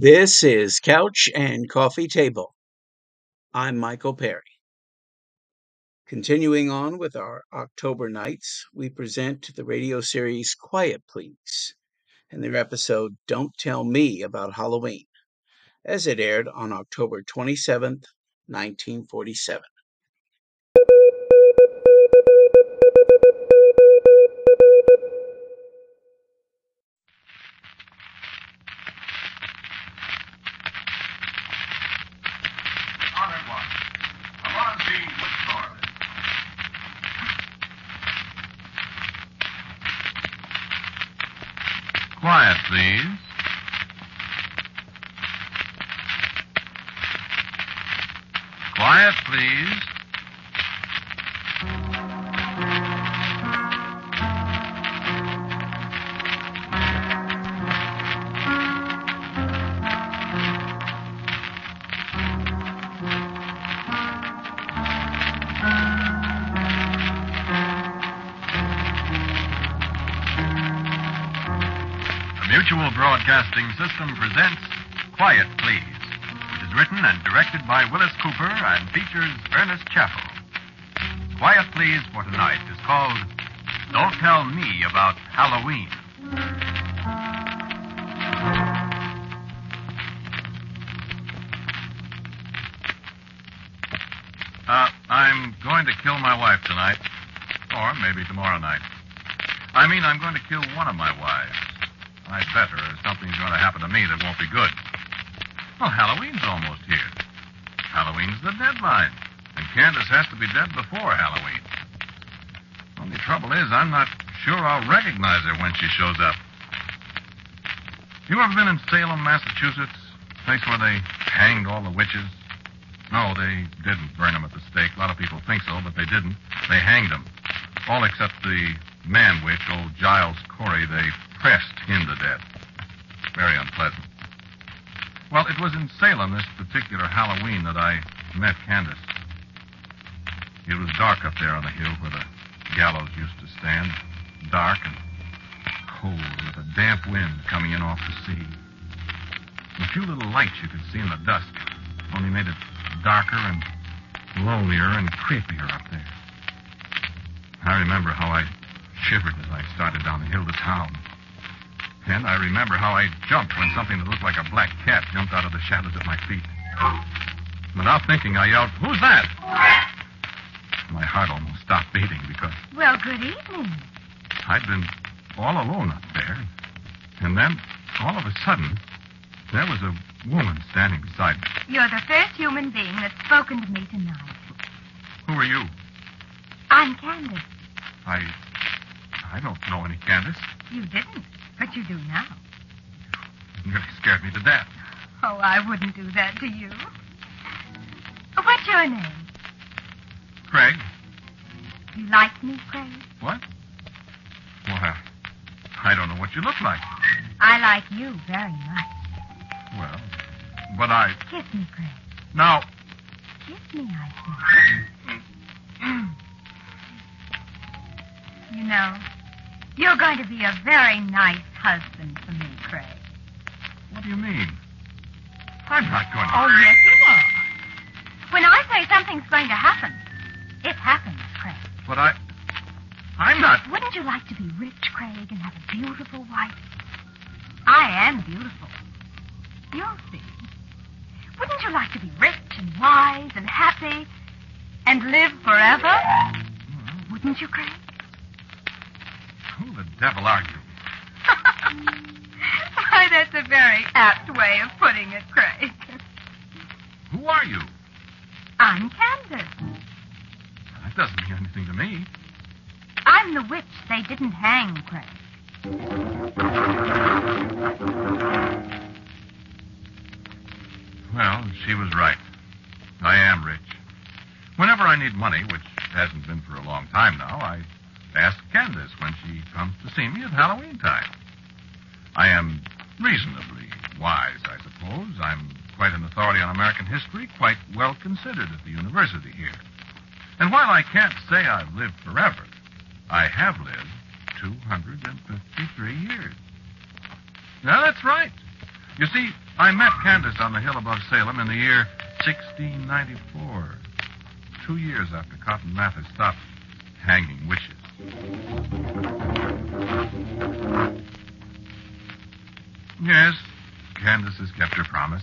This is Couch and Coffee Table. I'm Michael Perry. Continuing on with our October nights, we present the radio series Quiet Please and their episode Don't Tell Me About Halloween, as it aired on October 27th, 1947. Broadcasting System presents Quiet, Please, which is written and directed by Willis Cooper and features Ernest Chappell. Quiet, Please for tonight is called Don't Tell Me About Halloween. Uh, I'm going to kill my wife tonight. Or maybe tomorrow night. I mean, I'm going to kill one of my wives. I'd better, or something's going to happen to me that won't be good. Well, Halloween's almost here. Halloween's the deadline. And Candace has to be dead before Halloween. Only trouble is, I'm not sure I'll recognize her when she shows up. You ever been in Salem, Massachusetts? Place where they hanged all the witches? No, they didn't burn them at the stake. A lot of people think so, but they didn't. They hanged them. All except the man witch, old Giles Corey, they pressed into to death. Very unpleasant. Well, it was in Salem this particular Halloween that I met Candace. It was dark up there on the hill where the gallows used to stand. Dark and cold with a damp wind coming in off the sea. A few little lights you could see in the dusk only made it darker and lonelier and creepier up there. I remember how I shivered as I started down the hill to town. And I remember how I jumped when something that looked like a black cat jumped out of the shadows at my feet. Without thinking, I yelled, Who's that? My heart almost stopped beating because Well, good evening. I'd been all alone up there. And then, all of a sudden, there was a woman standing beside me. You're the first human being that's spoken to me tonight. Who are you? I'm Candace. I. I don't know any Candace. You didn't, but you do now. You really scared me to death. Oh, I wouldn't do that to you. What's your name? Craig? You like me, Craig? What? Well, I don't know what you look like. I like you very much. Well, but I. Kiss me, Craig. Now, Kiss me, I say. you know, you're going to be a very nice husband for me, Craig. what do you mean? I'm not going to. Oh, yes, you are. When I say something's going to happen, it happens, Craig. But I. I'm not. Wouldn't you like to be rich, Craig, and have a beautiful wife? I am beautiful. You'll see. Wouldn't you like to be rich and wise and happy and live forever? Mm-hmm. Wouldn't you, Craig? The devil are you? Why, that's a very apt way of putting it, Craig. Who are you? I'm Candace. That doesn't mean anything to me. I'm the witch they didn't hang, Craig. Well, she was right. I am rich. Whenever I need money, which hasn't been for a long time now, I ask Candace when she comes to see me at Halloween time. I am reasonably wise, I suppose. I'm quite an authority on American history, quite well considered at the university here. And while I can't say I've lived forever, I have lived 253 years. Now, that's right. You see, I met Candace on the hill above Salem in the year 1694. Two years after Cotton Mather stopped hanging witches. Yes, Candace has kept her promise.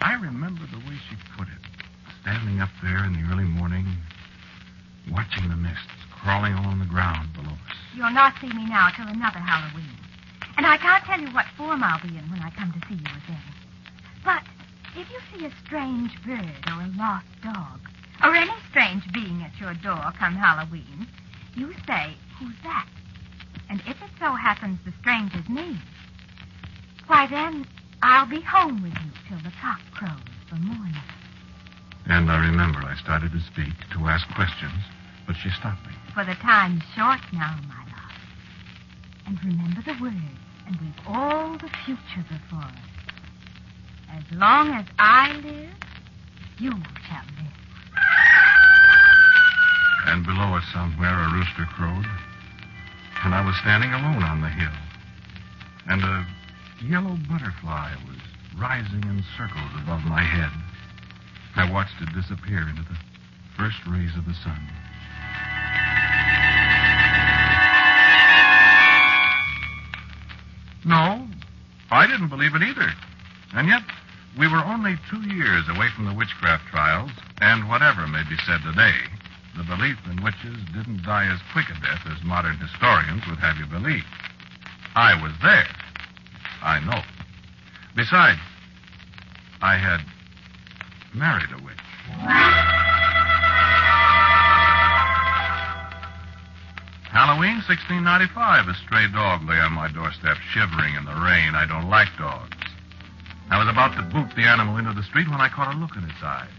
I remember the way she put it, standing up there in the early morning, watching the mists crawling along the ground below us. You'll not see me now till another Halloween. And I can't tell you what form I'll be in when I come to see you again. But if you see a strange bird or a lost dog, or any strange being at your door come Halloween, you say, Who's that? And if it so happens the stranger's me, why then I'll be home with you till the cock crows for morning. And I remember I started to speak, to ask questions, but she stopped me. For the time's short now, my love. And remember the words, and we've all the future before us. As long as I live, you shall live. And below us somewhere a rooster crowed. And I was standing alone on the hill. And a yellow butterfly was rising in circles above my head. I watched it disappear into the first rays of the sun. No, I didn't believe it either. And yet, we were only two years away from the witchcraft trials, and whatever may be said today, the belief in witches didn't die as quick a death as modern historians would have you believe. I was there. I know. Besides, I had married a witch. Halloween 1695, a stray dog lay on my doorstep, shivering in the rain. I don't like dogs. I was about to boot the animal into the street when I caught a look in its eyes.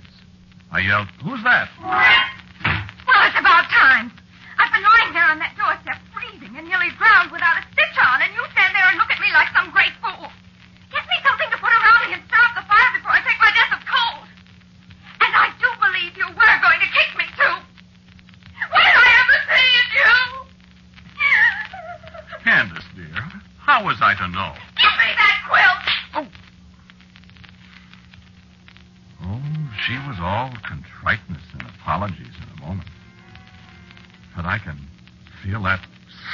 I yelled, Who's that? Well, it's about time. I've been lying there on that doorstep, freezing and nearly drowned without a stitch on, and you stand there and look at me like some great fool. Get me something to put around me and start the fire before I take my death of cold. And I do believe you were going to kick me, too. What did I ever say to you? Candace, dear, how was I to know? Give me that quilt. Oh, she was all contriteness and apologies in a moment. But I can feel that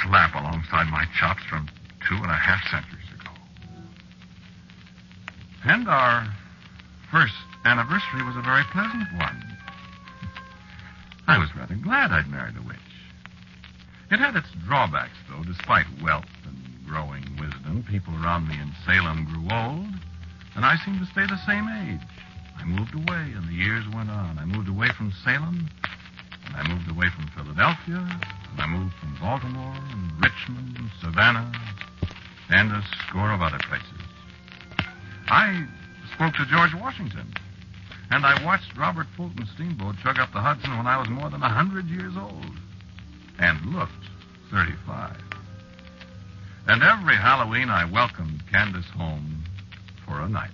slap alongside my chops from two and a half centuries ago. And our first anniversary was a very pleasant one. I was rather glad I'd married a witch. It had its drawbacks, though. Despite wealth and growing wisdom, people around me in Salem old, and I seemed to stay the same age. I moved away, and the years went on. I moved away from Salem, and I moved away from Philadelphia, and I moved from Baltimore, and Richmond, and Savannah, and a score of other places. I spoke to George Washington, and I watched Robert Fulton's steamboat chug up the Hudson when I was more than a hundred years old, and looked 35. And every Halloween I welcomed Candace home for a night.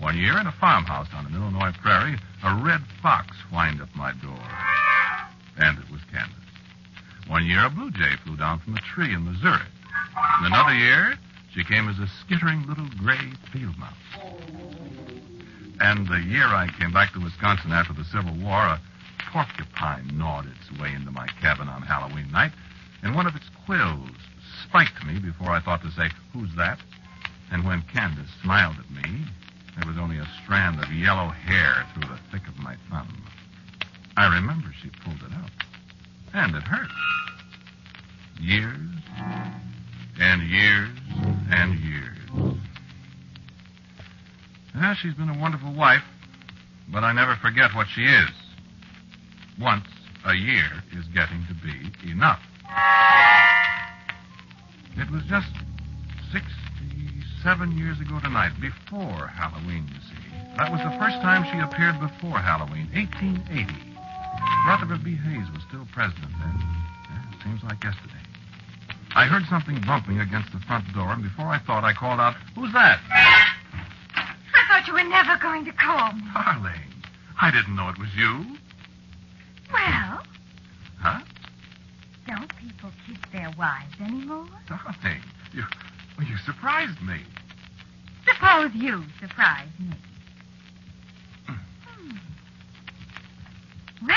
One year in a farmhouse on an Illinois prairie, a red fox whined up my door. And it was Candace. One year a blue jay flew down from a tree in Missouri. And another year, she came as a skittering little gray field mouse. And the year I came back to Wisconsin after the Civil War, a porcupine gnawed its way into my cabin on Halloween night, and one of its quills spiked me before I thought to say, Who's that? And when Candace smiled at me, there was only a strand of yellow hair through the thick of my thumb. I remember she pulled it out. And it hurt. Years and years and years. Yeah, she's been a wonderful wife, but I never forget what she is. Once a year is getting to be enough. It was just 67 years ago tonight, before Halloween, you see. That was the first time she appeared before Halloween, 1880. Rutherford B. Hayes was still president then. Yeah, it seems like yesterday. I heard something bumping against the front door, and before I thought, I called out, Who's that? I thought you were never going to call me. Darling, I didn't know it was you. Well, Huh? don't people kiss their wives anymore? Darling, you, well, you surprised me. Suppose you surprise me. Hmm. Well,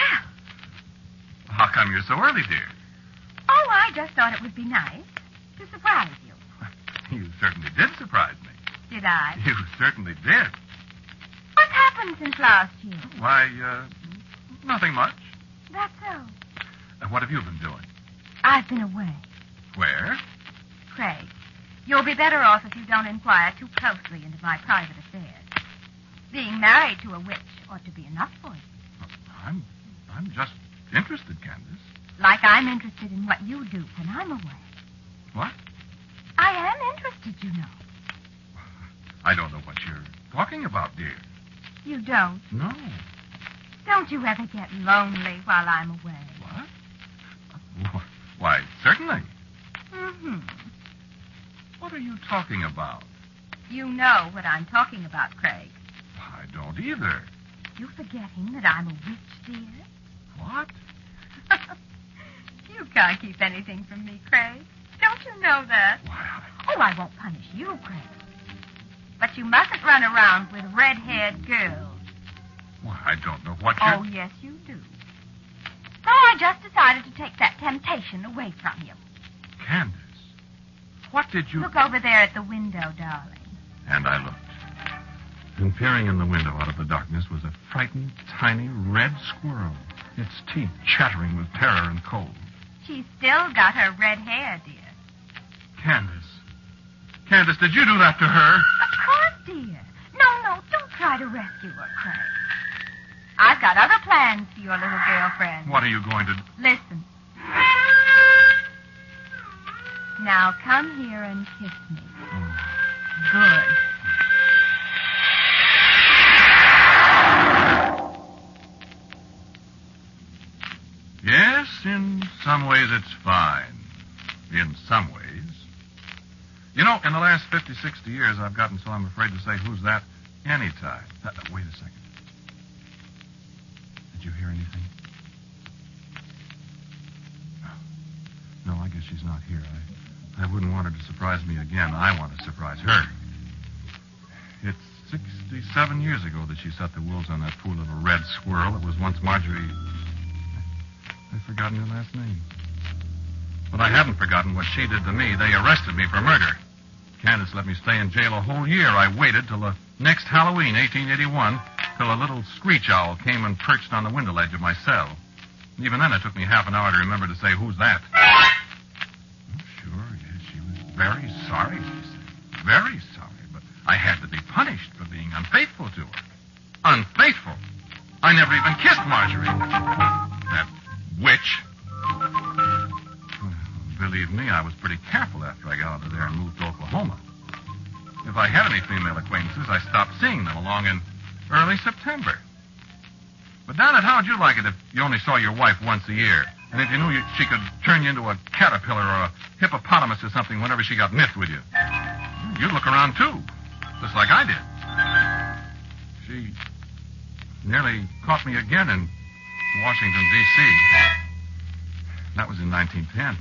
How come you're so early, dear? oh, I just thought it would be nice to surprise you. You certainly did surprise me. Did I? You certainly did. What's happened since last year? Why, uh, nothing much. That's so. Uh, what have you been doing? I've been away. Where? Craig, you'll be better off if you don't inquire too closely into my private affairs. Being married to a witch ought to be enough for you. I'm, I'm just interested, Candace. Like I'm interested in what you do when I'm away. What? I am interested, you know. I don't know what you're talking about, dear. You don't. No. Don't you ever get lonely while I'm away? What? Why, certainly. Mm-hmm. What are you talking about? You know what I'm talking about, Craig. I don't either. You forgetting that I'm a witch, dear? What? you can't keep anything from me, Craig. Don't you know that? Why, I... Oh, I won't punish you, Craig. But you mustn't run around with red-haired girls. Why, I don't know what you're... Oh, yes, you do. So I just decided to take that temptation away from you. Candace, what did you... Look over there at the window, darling. And I looked. And peering in the window out of the darkness was a frightened, tiny red squirrel, its teeth chattering with terror and cold. She's still got her red hair, dear. Candace. Candace, did you do that to her? Of course, dear. No, no, don't try to rescue her, Craig. I've got other plans for your little girlfriend. What are you going to do? Listen. Now come here and kiss me. Good. Yes, in some ways it's fine. In some ways. You know, in the last 50, 60 years, I've gotten so I'm afraid to say who's that anytime. Uh, wait a second. Did you hear anything? No, I guess she's not here. I, I wouldn't want her to surprise me again. I want to surprise her. It's 67 years ago that she set the wolves on that poor little red squirrel. It was once Marjorie. I've forgotten her last name. But I haven't forgotten what she did to me. They arrested me for murder. Candace let me stay in jail a whole year. I waited till the next Halloween, 1881, till a little screech owl came and perched on the window ledge of my cell. Even then, it took me half an hour to remember to say, Who's that? Very sorry, she said. Very sorry, but I had to be punished for being unfaithful to her. Unfaithful? I never even kissed Marjorie. That witch. Believe me, I was pretty careful after I got out of there and moved to Oklahoma. If I had any female acquaintances, I stopped seeing them along in early September. But, Donnet, how'd you like it if you only saw your wife once a year? And if you knew you, she could turn you into a caterpillar or a hippopotamus or something whenever she got miffed with you? You'd look around, too, just like I did. She nearly caught me again in Washington, D.C. That was in 1910.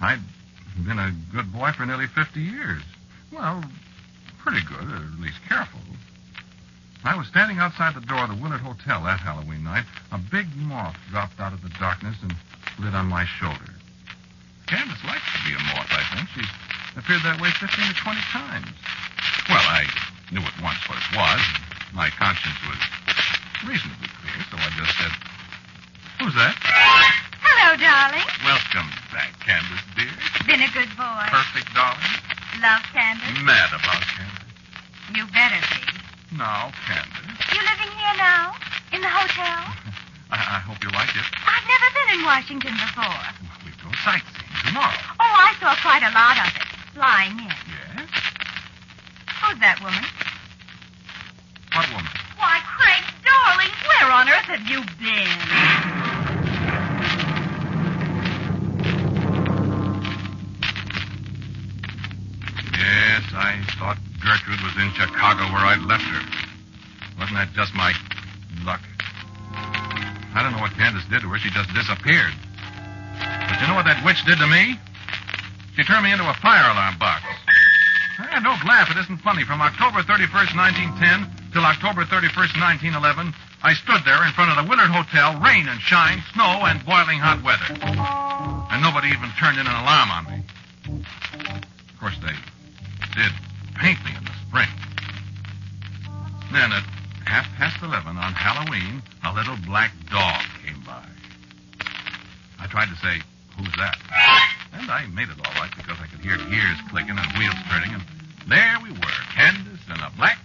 I'd been a good boy for nearly 50 years. Well, pretty good, or at least careful. I was standing outside the door of the Willard Hotel that Halloween night. A big moth dropped out of the darkness and lit on my shoulder. Candace likes to be a moth, I think. She's appeared that way 15 to 20 times. Well, I knew at once what it was. My conscience was reasonably clear, so I just said, Who's that? Hello, darling. Welcome back, Candace, dear. Been a good boy. Perfect, darling. Love Candace? Mad about Candace. You better be. Now, Candace. You living here now? In the hotel? I, I hope you like it. I've never been in Washington before. Well, we go sightseeing tomorrow. Oh, I saw quite a lot of it flying in. Yes? Who's that woman? What woman? Why, Craig, darling, where on earth have you been? Gertrude was in Chicago where I'd left her. Wasn't that just my luck? I don't know what Candace did to her. She just disappeared. But you know what that witch did to me? She turned me into a fire alarm box. Eh, don't laugh. It isn't funny. From October 31st, 1910 till October 31st, 1911, I stood there in front of the Willard Hotel, rain and shine, snow and boiling hot weather. And nobody even turned in an alarm on me. Of course, they did paint me spring. Then at half past 11 on Halloween, a little black dog came by. I tried to say, Who's that? And I made it all right because I could hear gears clicking and wheels turning, and there we were, Candace and a black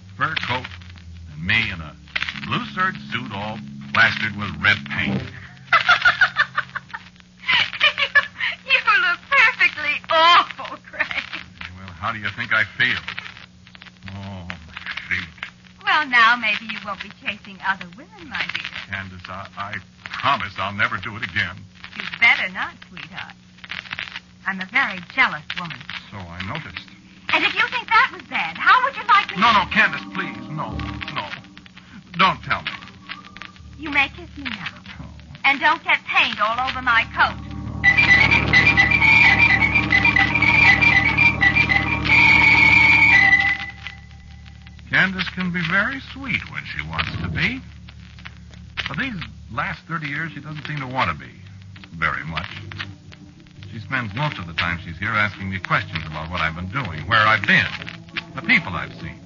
very sweet when she wants to be. But these last 30 years, she doesn't seem to want to be very much. She spends most of the time she's here asking me questions about what I've been doing, where I've been, the people I've seen.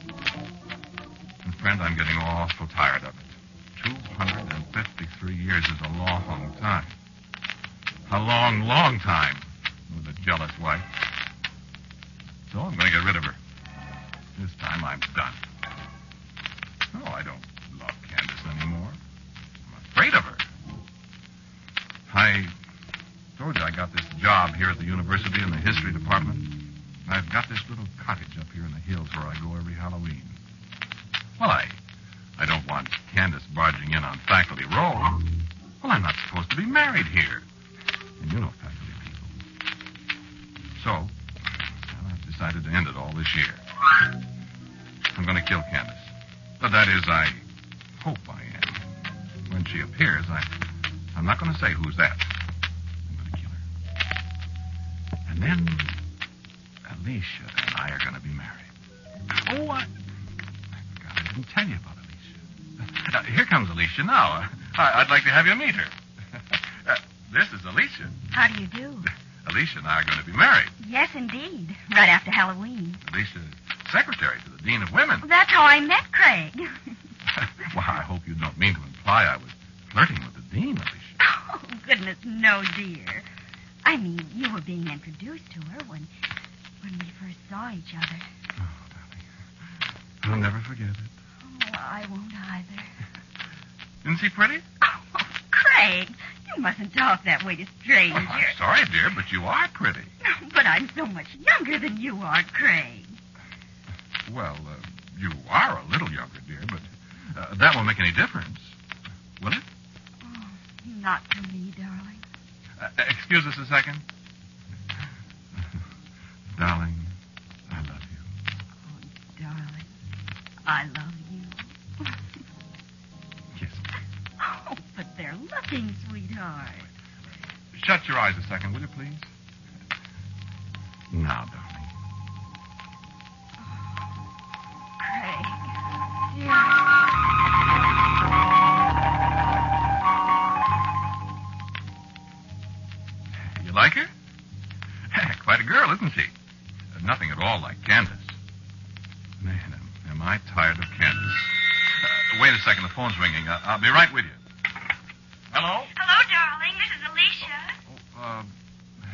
And, friend, I'm getting awful tired of it. 253 years is a long long time. A long, long time with a jealous wife. So I'm going to get rid of her. This time I'm done. No, I don't love Candace anymore. I'm afraid of her. I told you I got this job here at the university in the history department. I've got this little cottage up here in the hills where I go every Halloween. Well, I I don't want Candace barging in on faculty row. Well, I'm not supposed to be married here. And you know faculty people. So, well, I've decided to end it all this year. I'm going to kill Candace. That is, I hope I am. When she appears, I, I'm not going to say who's that. I'm going to kill her. And then Alicia and I are going to be married. Oh, I, I forgot. I didn't tell you about Alicia. Uh, here comes Alicia now. I, I'd like to have you meet her. uh, this is Alicia. How do you do? Alicia and I are going to be married. Yes, indeed. Right after Halloween. Alicia, secretary to the dean of women. Well, that's how I met Craig. well, I hope you don't mean to imply I was flirting with the dean, Alicia. oh, goodness, no, dear. I mean, you were being introduced to her when when we first saw each other. Oh, darling. I'll never forget it. Oh, I won't either. Isn't she pretty? Oh, Craig, you mustn't talk that way to strangers. Oh, I'm sorry, dear, but you are pretty. But I'm so much younger than you are, Craig. Well, uh, you are a little younger, dear, but uh, that won't make any difference. Will it? Oh, not to me, darling. Uh, excuse us a second. darling, I love you. Oh, darling, I love you. Kiss me. Oh, but they're looking, sweetheart. Shut your eyes a second, will you, please? Isn't she? Nothing at all like Candace. Man, am, am I tired of Candace. Uh, wait a second, the phone's ringing. Uh, I'll be right with you. Hello? Hello, darling. This is Alicia. Oh, uh,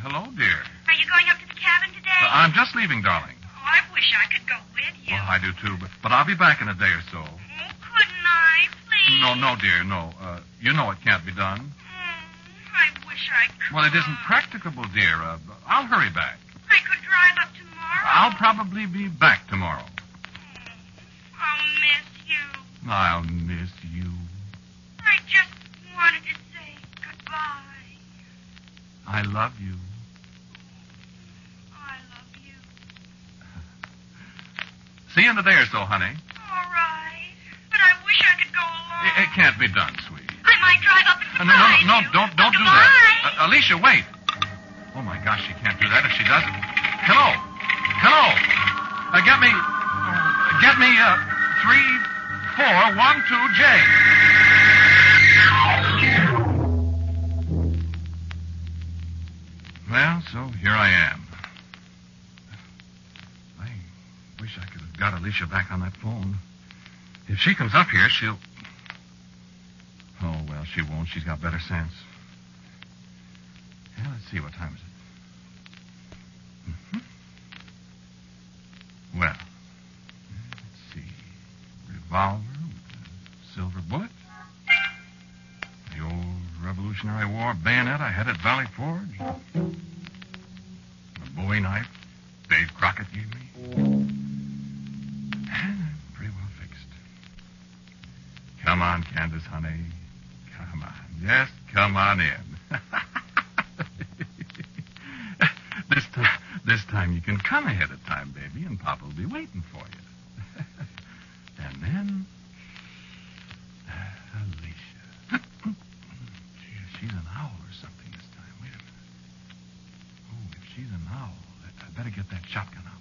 hello, dear. Are you going up to the cabin today? Uh, I'm just leaving, darling. Oh, I wish I could go with you. Well, I do too, but, but I'll be back in a day or so. Oh, couldn't I, please? No, no, dear, no. Uh, you know it can't be done. Oh, I wish I could. Well, it isn't practicable, dear. Uh, I'll hurry back. I could drive up tomorrow. I'll probably be back tomorrow. I'll miss you. I'll miss you. I just wanted to say goodbye. I love you. I love you. See you in a day or so, honey. All right. But I wish I could go along. It, it can't be done, sweet. I might drive up and Uh, no, no, no, no, you. don't, don't do that. Uh, Alicia, wait. Oh my gosh, she can't do that if she doesn't. Hello, hello. Uh, get me, get me, uh, three, four, one, two, J. Well, so here I am. I wish I could have got Alicia back on that phone. If she comes up here, she'll. Oh, well, she won't. She's got better sense. Yeah, let's see. What time is it? hmm Well, let's see. Revolver with a silver bullet. The old Revolutionary War bayonet I had at Valley Forge. A Bowie knife Dave Crockett gave me. Pretty well fixed. Come on, Candace, honey. Come on. Just come on in. this time, this time you can come ahead of time, baby, and Papa will be waiting for you. and then, Alicia. Gee, she's an owl or something this time. Wait a minute. Oh, if she's an owl, I I better get that shotgun out.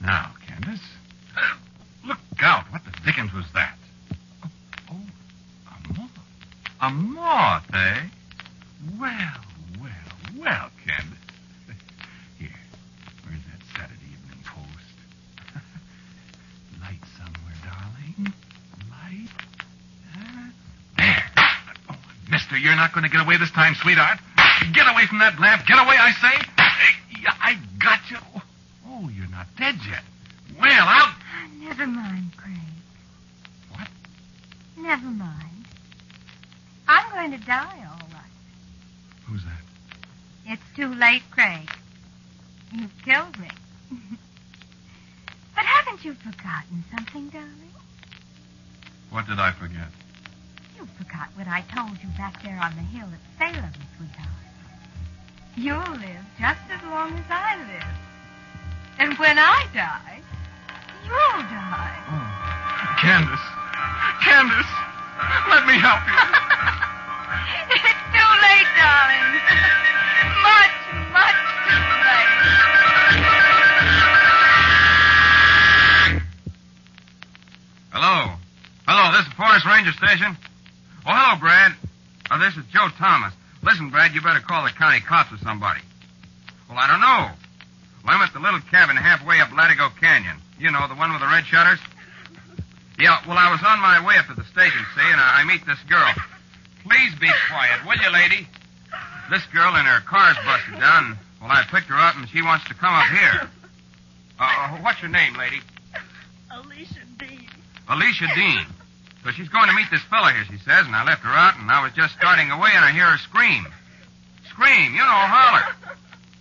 Now, Candace. Look out. What the dickens was that? Oh, oh, a moth. A moth, eh? Well, well, well, Candace. Here, where's that Saturday Evening Post? Light somewhere, darling. Light. Huh? There. Oh, mister, you're not going to get away this time, sweetheart. Get away from that lamp. Get away, I say. I got you. Oh, you're not dead yet. Well, I'll... Never mind, Craig. What? Never mind. I'm going to die, all right. Who's that? It's too late, Craig. You've killed me. but haven't you forgotten something, darling? What did I forget? You forgot what I told you back there on the hill at Salem, sweetheart. You'll live just as long as I live. And when I die, you'll die. Oh, Candace. Candace. Let me help you. it's too late, darling. Much, much too late. Hello. Hello, this is Forest Ranger Station. Oh, hello, Brad. Oh, this is Joe Thomas. Listen, Brad, you better call the county cops or somebody. Well, I don't know. Well, I'm at the little cabin halfway up Latigo Canyon. You know, the one with the red shutters? Yeah, well, I was on my way up to the station, see, and I, I meet this girl. Please be quiet, will you, lady? This girl and her car's busted down. Well, I picked her up, and she wants to come up here. Uh, uh, what's your name, lady? Alicia Dean. Alicia Dean. So she's going to meet this fellow here, she says, and I left her out, and I was just starting away, and I hear her scream. Scream, you know, holler.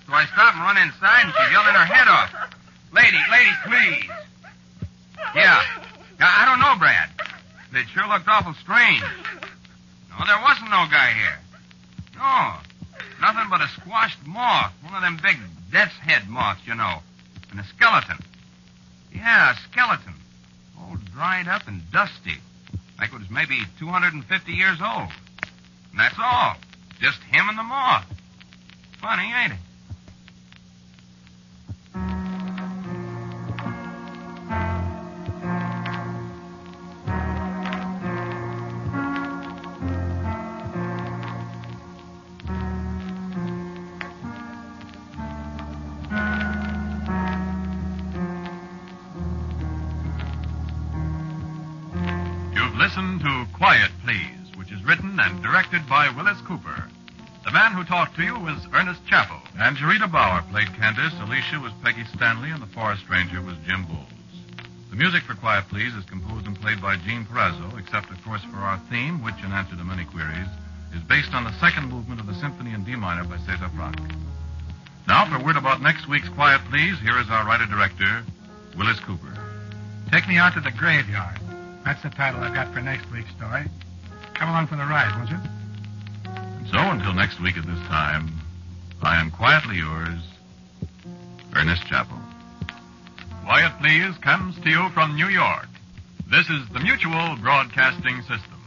So I stop and run inside, and she's yelling her head off. Lady, lady, please. Yeah. Yeah, I don't know, Brad. It sure looked awful strange. No, there wasn't no guy here. No. Nothing but a squashed moth. One of them big death's head moths, you know. And a skeleton. Yeah, a skeleton. All dried up and dusty. Like it was maybe 250 years old. And that's all. Just him and the moth. Funny, ain't it? And directed by Willis Cooper. The man who talked to you was Ernest Chappell. And Jarita Bauer played Candace, Alicia was Peggy Stanley, and the forest ranger was Jim Bowles. The music for Quiet Please is composed and played by Gene Perazzo, except, of course, for our theme, which, in answer to many queries, is based on the second movement of the Symphony in D minor by Cesar Franck. Now, for a word about next week's Quiet Please, here is our writer-director, Willis Cooper. Take me out to the graveyard. That's the title I've got for next week's story. Come along for the ride, won't you? And so, until next week at this time, I am quietly yours, Ernest Chappell. Quiet Please comes to you from New York. This is the Mutual Broadcasting System.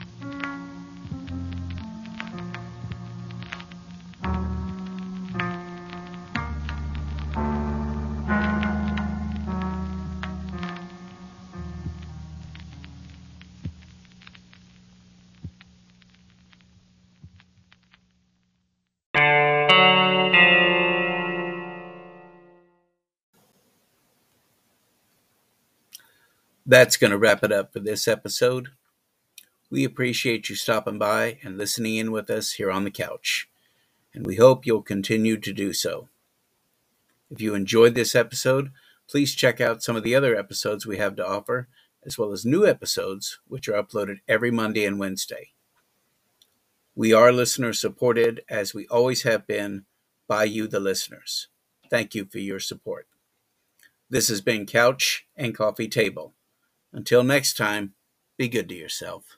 That's going to wrap it up for this episode. We appreciate you stopping by and listening in with us here on the couch, and we hope you'll continue to do so. If you enjoyed this episode, please check out some of the other episodes we have to offer, as well as new episodes, which are uploaded every Monday and Wednesday. We are listener supported, as we always have been, by you, the listeners. Thank you for your support. This has been Couch and Coffee Table. Until next time, be good to yourself.